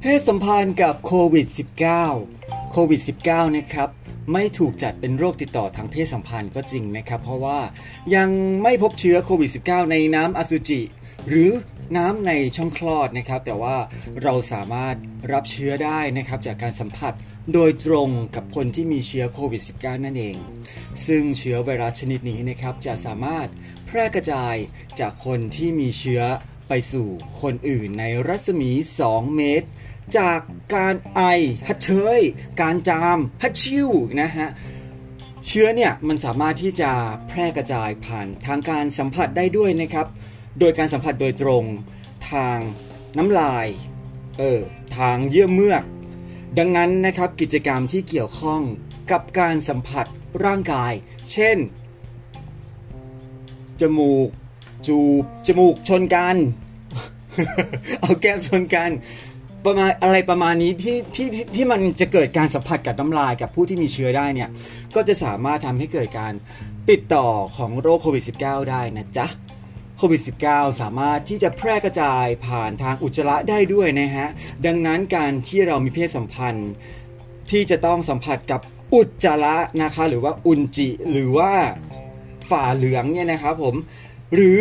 เพศสัมพันธ์กับโควิด -19 โควิด -19 นะครับไม่ถูกจัดเป็นโรคติดต่อทางเพศสัมพันธ์ก็จริงนะครับ เพราะว่ายังไม่พบเชื้อโควิด -19 ในน้ำอสุจิ หรือ น้ำในช่องคลอดนะครับ แต่ว่าเราสามารถรับเชื้อได้นะครับจากการสัมผัสโดยตรงกับคนที่มีเชื้อโควิด -19 นั่นเอง ซึ่งเชื้อไวรัสชนิดนี้นะครับจะสามารถแพร่กระจายจากคนที่มีเชื้อไปสู่คนอื่นในรัศมี 2 เมตร จากการไอฮัดเชย การจามฮัดชิวนะฮะเชื้อเนี่ยมันสามารถที่จะแพร่กระจายผ่านทางการสัมผัสได้ด้วยนะครับ โดยการสัมผัสโดยตรงทางน้ำลายเออทางเยื่อเมือก ดังนั้นนะครับกิจกรรมที่เกี่ยวข้องกับการสัมผัสร่างกาย เช่น จมูก จูบ จมูกชนกัน เอาแก้มชนกันประมาณอะไรประมาณนี้ที่ที่ที่ที่มันจะเกิดการสัมผัสกับน้ำลายกับผู้ที่มีเชื้อได้เนี่ย ก็จะสามารถทำให้เกิดการติดต่อของโรคโควิด -19 ได้นะจ๊ะ โควิด -19 สามารถที่จะแพร่กระจายผ่านทางอุจจาระได้ด้วยนะฮะ ดังนั้นการที่เรามีเพศสัมพันธ์ ที่จะต้องสัมผัสกับอุจจาระนะคะ หรือว่าอุนจิ หรือว่าฝ่าเหลืองเนี่ยนะครับผม หรือ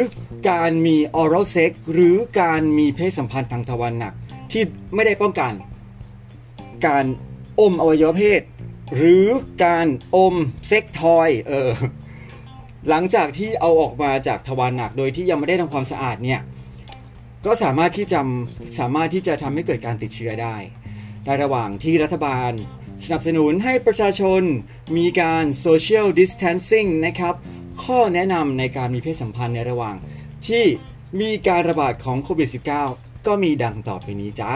การมี oral sex หรือการมีเพศสัมพันธ์ทางทวารหนัก ที่ไม่ได้ป้องกัน การอมอวัยวะเพศ หรือการอมเซ็กทอย เออ หลังจากที่เอาออกมาจากทวารหนักโดยที่ยังไม่ได้ทำความสะอาดเนี่ยก็สามารถที่จะสามารถที่จะทำให้เกิดการติดเชื้อได้ในระหว่างที่รัฐบาล สนับสนุนให้ประชาชนมีการ social distancing นะครับ ข้อแนะนำในการมีเพศสัมพันธ์ในระหว่าง ที่มีการระบาดของโควิด -19 ก็มีดังต่อไปนี้จ้า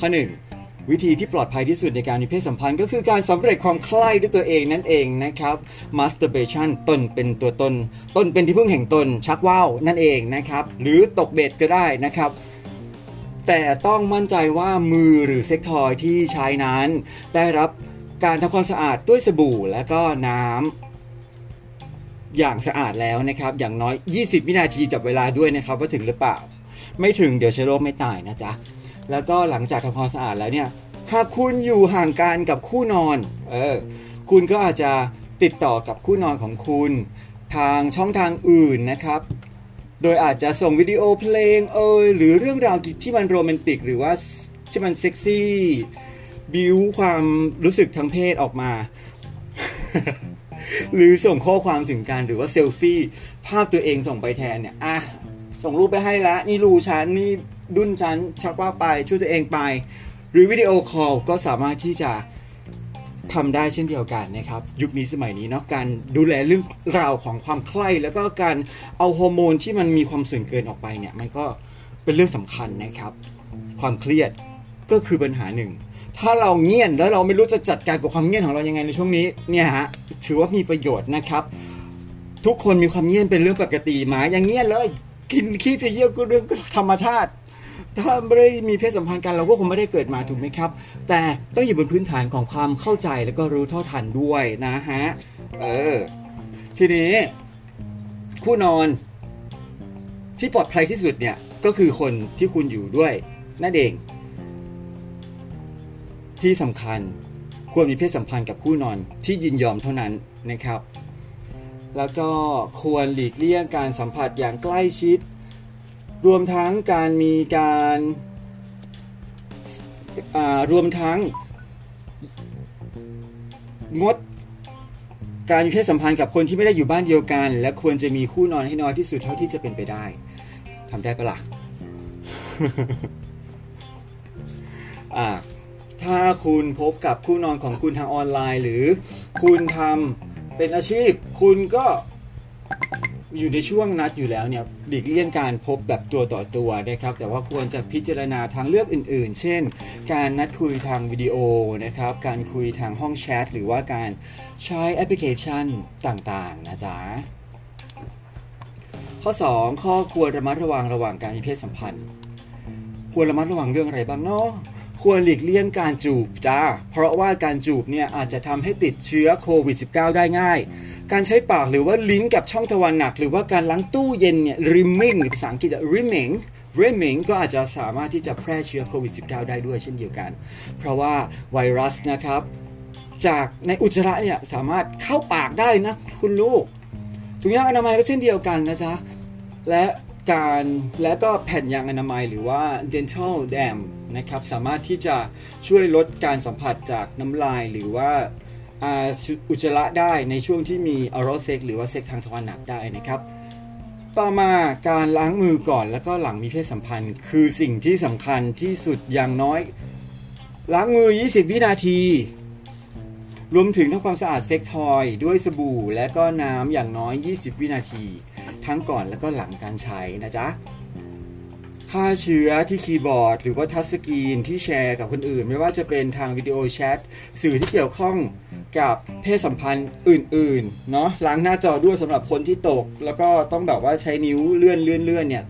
ข้อ 1 วิธีที่ปลอดภัยที่สุดในการมีเพศสัมพันธ์ ก็คือการสำเร็จความใคร่ด้วยตัวเองนั่นเองนะครับ masturbation ตนเป็นตัวตน ตนเป็นที่พึ่งแห่งตน ชักว่าวนั่นเองนะครับ หรือตกเบ็ดก็ได้นะครับ แต่ต้องมั่นใจว่ามือหรือเซ็กทอยที่ใช้นั้น ได้รับการทำความสะอาดด้วยสบู่และก็น้ำอย่างสะอาดแล้วนะครับ อย่างน้อย 20 วินาทีจับเวลาด้วยนะครับ ว่าถึงหรือเปล่า ไม่ถึงเดี๋ยวเชื้อโรคไม่ตายนะจ๊ะ แล้วก็หลังจากทำความสะอาดแล้วเนี่ยหากคุณอยู่ห่างกันกับคู่นอนเออคุณก็อาจจะติดต่อกับคู่นอนของคุณ ทางช่องทางอื่นนะครับ โดยอาจจะส่งวิดีโอเพลงเอยหรือเรื่องราวที่มันโรแมนติกหรือว่าที่มันเซ็กซี่บิวความรู้สึกทางเพศออกมา หรือส่งข้อความถึงกันหรือว่าเซลฟี่ภาพตัวเองส่งไปแทนเนี่ยอะ ส่งรูปไปให้ละนี่รูฉันนี่ดุนฉันชักว่าไปช่วยตัวเองไป หรือวิดีโอคอลก็สามารถที่จะทำได้เช่นเดียวกันนะครับ ยุคนี้สมัยนี้เนาะการดูแลเรื่องราวของความใคร่แล้วก็การเอาฮอร์โมนที่มันมีความส่วนเกินออกไปเนี่ยมันก็เป็นเรื่องสำคัญนะครับ ความเครียดก็คือปัญหาหนึ่ง ถ้าเราเงียบแล้วเราไม่รู้จะจัดการกับความเงียบของเรายังไงในช่วงนี้เนี่ยฮะถือว่ามีประโยชน์นะครับ ทุกคนมีความเงียบเป็นเรื่องปกติหมาย่างเงียบเลย กินขี้ไปเยี่ยวก็เรื่องธรรมชาติ ถ้าไม่ได้มีเพศสัมพันธ์กันเราก็คงไม่ได้เกิดมาถูกไหมครับ แต่ต้องอยู่บนพื้นฐานของความเข้าใจแล้วก็รู้เท่าทันด้วยนะฮะเออทีนี้ คู่นอน ที่ปลอดภัยที่สุดเนี่ยก็คือคนที่คุณอยู่ด้วยนั่นเอง ที่สำคัญควรมีเพศสัมพันธ์กับคู่นอนที่ยินยอมเท่านั้นนะครับ แล้วก็ควรหลีกเลี่ยงการสัมผัสอย่างใกล้ชิด รวมทั้งการมีการอ่ารวมทั้ง งดการมีเพศสัมพันธ์กับคนที่ไม่ได้อยู่บ้านเดียวกัน และควรจะมีคู่นอนให้น้อยที่สุดเท่าที่จะเป็นไปได้ทำได้ปะล่ะอ่าถ้าคุณพบกับคู่นอนของคุณทางออนไลน์ หรือคุณทำ เป็นอาชีพ คุณก็อยู่ในช่วงนัดอยู่แล้วเนี่ยหลีกเลี่ยงการพบแบบตัวต่อตัวนะครับ แต่ว่าควรจะพิจารณาทางเลือกอื่น ๆ เช่น การนัดคุยทางวิดีโอนะครับ การคุยทางห้องแชทหรือว่าการใช้แอปพลิเคชันต่าง ๆ นะจ๊ะ ข้อ 2 ข้อควรระมัดระวังระหว่างการมีเพศสัมพันธ์ ควรระมัดระวังเรื่องอะไรบ้างเนาะ ควรหลีกเลี่ยงการจูบจ้า เพราะว่าการจูบเนี่ยอาจจะทำให้ติดเชื้อโควิด -19 ได้ง่าย การใช้ปากหรือว่าลิ้นกับช่องทวารหนัก หรือว่าการล้างตู้เย็นเนี่ย rimming หรือภาษาอังกฤษ rimming rimming ก็อาจจะสามารถที่จะแพร่เชื้อโควิด -19 ได้ด้วยเช่นเดียวกัน เพราะว่าไวรัสนะครับ จากในอุจจาระเนี่ยสามารถเข้าปากได้นะคุณลูกถุงยางอนามัยก็เช่นเดียวกันนะจ๊ะ และการและก็แผ่นยางอนามัยหรือว่า dental dam นะครับ สามารถที่จะช่วยลดการสัมผัสจากน้ำลายหรือว่าอุจจาระได้ในช่วงที่มี oral sex หรือว่าเซ็กทางทวารหนักได้นะครับ ต่อมาการล้างมือก่อนแล้วก็หลังมีเพศสัมพันธ์ คือสิ่งที่สำคัญที่สุดอย่างน้อย ล้างมือ 20 วินาที รวมถึงทำความสะอาดเซ็กทอยด้วยสบู่และก็น้ำอย่างน้อย 20 วินาที ทั้งก่อนและก็หลังการใช้นะจ๊ะ ฆ่าเชื้อที่คีย์บอร์ด หรือว่าทัชสกรีนที่แชร์กับคนอื่น ไม่ว่าจะเป็นทางวิดีโอแชทสื่อที่เกี่ยวข้องกับเพศสัมพันธ์อื่นๆเนาะล้างหน้าจอด้วยสำหรับคนที่ตก แล้วก็ต้องแบบว่าใช้นิ้วเลื่อนเลื่อนเลื่อนเนี่ย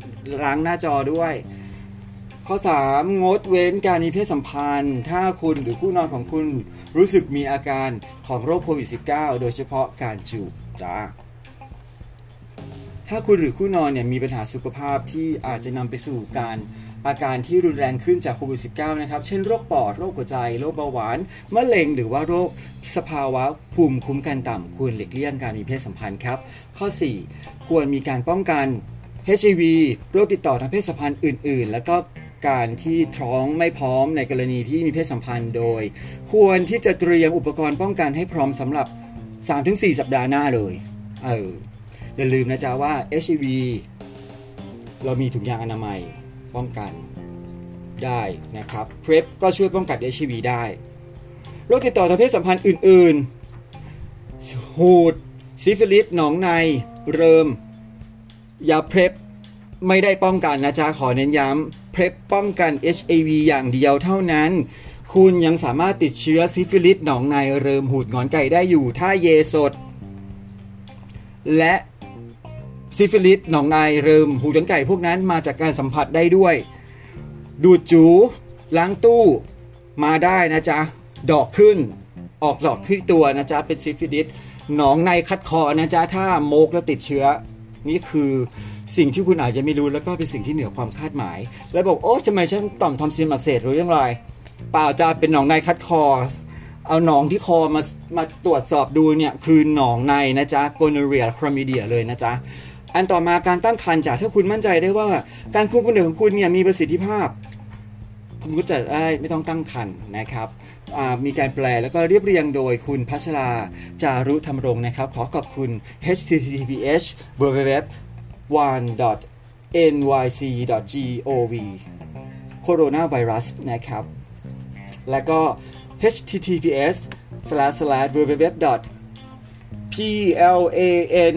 ล้างหน้าจอด้วย ข้อ 3 งดเว้นการมีเพศสัมพันธ์ ถ้าคุณหรือคู่นอนของคุณรู้สึกมีอาการของโรคโควิด -19 โดยเฉพาะการจูบจ้า ถ้าคุณหรือคู่นอนเนี่ยมีปัญหาสุขภาพที่อาจจะนำไปสู่การอาการที่รุนแรงขึ้นจากโควิด -19 นะครับ เช่นโรคปอด โรคหัวใจ โรคเบาหวาน มะเร็ง หรือว่าโรคสภาวะภูมิคุ้มกันต่ำควรหลีกเลี่ยงการมีเพศสัมพันธ์ครับ ข้อ 4 ควรมีการป้องกัน HIV โรคติดต่อทางเพศสัมพันธ์อื่น ๆ แล้วก็การที่ท้องไม่พร้อมในกรณีที่มีเพศสัมพันธ์โดย ควรที่จะเตรียมอุปกรณ์ป้องกันให้พร้อมสำหรับ 3-4 สัปดาห์หน้าเลย เออ อย่าลืมนะจ๊ะว่า HIV เรามีถุงยางอนามัยป้องกันได้นะครับ PrEP ก็ช่วยป้องกัน HIV ได้โรคติดต่อทางเพศสัมพันธ์อื่นๆ หูด ซิฟิลิส หนองใน เริม ยา PrEP ไม่ได้ป้องกันนะจ๊ะ ขอเน้นย้ำ PrEP ป้องกัน HIV อย่างเดียวเท่านั้น คุณยังสามารถติดเชื้อซิฟิลิส หนองใน เริม หูดหงอนไก่ได้อยู่ ถ้าเย็ดสด และ ซิฟิลิสหนองในเริมหูดหงอนไก่พวกนั้นมาจากการสัมผัสได้ด้วย ดูดจู๋ล้างตู้มาได้นะจ๊ะ ดอกขึ้น ออกดอกขึ้นตัวนะจ๊ะ เป็นซิฟิลิสหนองในคัดคอนะจ๊ะ ถ้าโม้กแล้วติดเชื้อ นี่คือสิ่งที่คุณอาจจะไม่รู้แล้วก็เป็นสิ่งที่เหนือความคาดหมาย แล้วบอกโอ้ทำไมฉันต่อมทอนซิลอักเสบหรือยังไรเปล่าจะเป็นหนองในคัดคอ เอาหนองที่คอมามาตรวจสอบดูเนี่ย คือหนองในนะจ๊ะ gonorrhea chlamydia เลยนะจ๊ะ อันต่อมาการตั้งครรภ์จากถ้าคุณมั่นใจได้ว่าการคุมกำเนิดของคุณเนี่ยมีประสิทธิภาพ คุณก็จะได้ไม่ต้องตั้งครรภ์นะครับมีการแปลแล้วก็เรียบเรียงโดยคุณพัชราจารุธรรมรงนะครับ ขอขอบคุณ https www one nyc gov โคโรนาไวรัสนะครับ แล้วก็ https slash slash www p l a n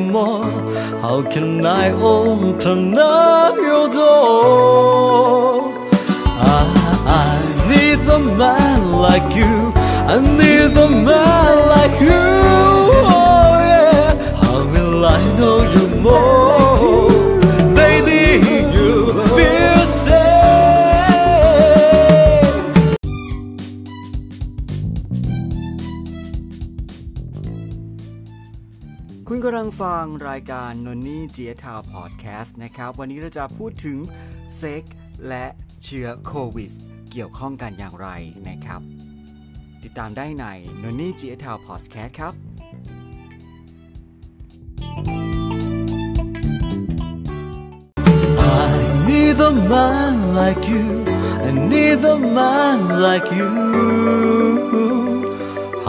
more? How can I open up your door? I, I need a man like you. I need a man like you. Oh yeah. How will I know you more? ฟังรายการนนนี่เจียทาวพอดแคสต์นะครับ วันนี้เราจะพูดถึงเซ็กและเชื้อโควิด เกี่ยวข้องกันอย่างไรนะครับ ติดตามได้ในนนนี่เจียทาวพอดแคสต์ครับ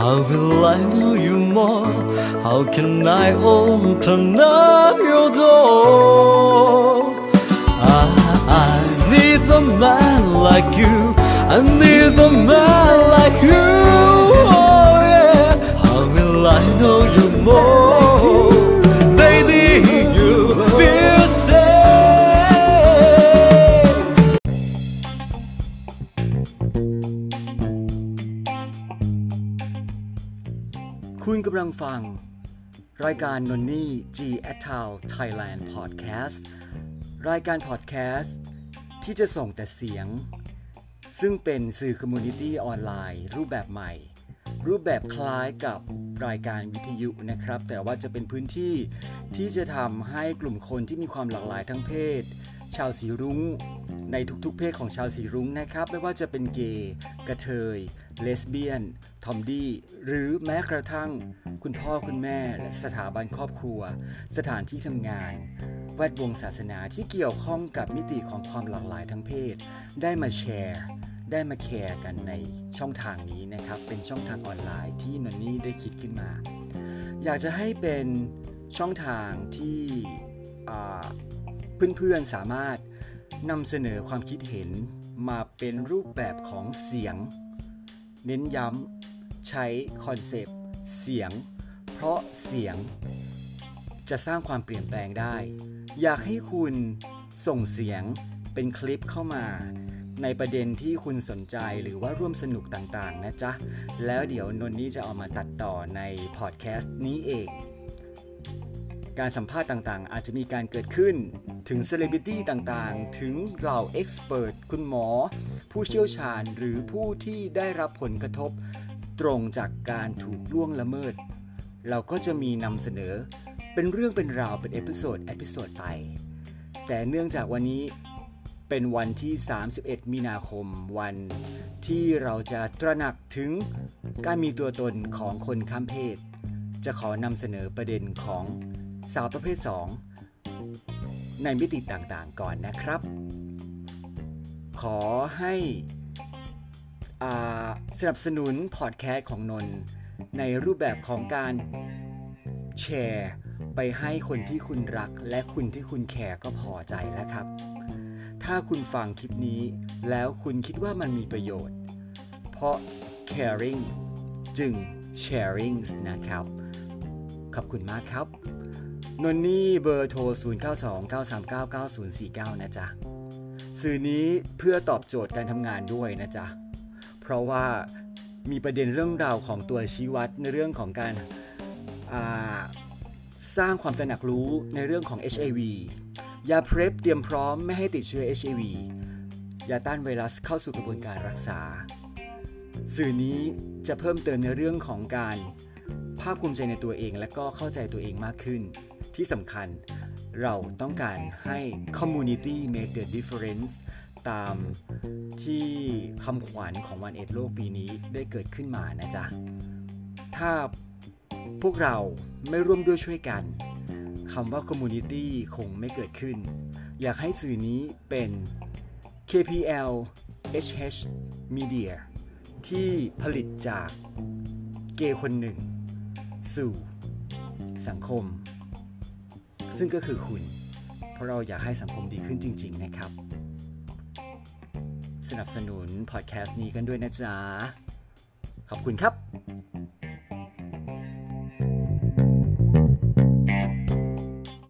How will I know you more? How can I open up your door? I, I need a man like you. I need a man like you. ฟัง รายการนนนี่ G a t a l Thailand Podcast รายการพอดแคสต์ที่จะส่งแต่เสียง ซึ่งเป็นสื่อ community ออนไลน์ รูปแบบใหม่ รูปแบบคล้ายกับรายการวิทยุนะครับ แต่ว่าจะเป็นพื้นที่ที่จะทำให้กลุ่มคนที่มีความหลากหลายทั้งเพศ ชาวสีรุ้ง ในทุกๆ เพศของชาวสีรุ้งนะครับ ไม่ว่าจะเป็นเกย์กะเทย เลสเบี้ยน ทอมดี้ หรือแม้กระทั่ง คุณพ่อคุณแม่และสถาบันครอบครัว สถานที่ทำงาน แวดวงศาสนาที่เกี่ยวข้องกับมิติของความหลากหลายทั้งเพศ ได้มาแชร์ ได้มาแคร์กันในช่องทางนี้นะครับ เป็นช่องทางออนไลน์ที่นนนี่ได้คิดขึ้นมา อยากจะให้เป็นช่องทางที่ เพื่อนๆสามารถนำเสนอความคิดเห็นมาเป็นรูปแบบของเสียง เน้นย้ำใช้คอนเซปต์เสียง เพราะเสียง จะสร้างความเปลี่ยนแปลงได้ อยากให้คุณส่งเสียงเป็นคลิปเข้ามา ในประเด็นที่คุณสนใจหรือว่าร่วมสนุกต่างๆ นะจ๊ะ แล้วเดี๋ยวนนนี่จะเอามาตัดต่อในพอดแคสต์นี้เอง การสัมภาษณ์ต่างๆ อาจจะมีการเกิดขึ้น ถึงเซเลบริตี้ต่างๆ ถึงเหล่า expert คุณหมอ ผู้เชี่ยวชาญหรือผู้ที่ได้รับผลกระทบ ตรงจากการถูกล่วงละเมิด เราก็จะมีนำเสนอ เป็นเรื่องเป็นราวเป็น episode episode ไป แต่เนื่องจากวันนี้เป็นวันที่ 31 มีนาคม วันที่เราจะตระหนักถึงการมีตัวตนของคนข้ามเพศ จะขอนำเสนอประเด็นของ สาวประเภท 2 ในมิติต่างๆก่อนนะครับ ขอให้สนับสนุนพอดแคสต์ของนนในรูปแบบของการแชร์ไปให้คนที่คุณรักและคุณที่คุณแคร์ก็พอใจแล้วครับ ถ้าคุณฟังคลิปนี้แล้วคุณคิดว่ามันมีประโยชน์ เพราะ caring จึง sharing นะครับ ขอบคุณมากครับ นนนี่เบอร์โทร 0929399049 นะจ๊ะ สื่อนี้เพื่อตอบโจทย์การทำงานด้วยนะจ๊ะ เพราะว่ามีประเด็นเรื่องราวของตัวชี้วัดในเรื่องของการสร้างความตระหนักรู้ในเรื่องของ HIV ยาเพรบเตรียมพร้อมไม่ให้ติดเชื้อ HIV ยาต้านไวรัสเข้าสู่กระบวนการรักษา สื่อนี้จะเพิ่มเติมในเรื่องของการภาคภูมิใจในตัวเองและก็เข้าใจตัวเองมากขึ้น ที่สำคัญเราต้องการให้ community make the difference ตามที่คำขวัญของวันเอ็ดโลกปีนี้ได้เกิดขึ้นมานะจ๊ะ ถ้าพวกเราไม่ร่วมด้วยช่วยกันคำว่า community คงไม่เกิดขึ้น อยากให้สื่อนี้เป็น KPL HH Media ที่ผลิตจากเกย์คนหนึ่ง สู่สังคม ซึ่งก็คือคุณ เพราะเราอยากให้สังคมดีขึ้นจริง ๆ นะครับ สนับสนุนพอดแคสต์นี้กันด้วยนะจ๊ะ ขอบคุณครับ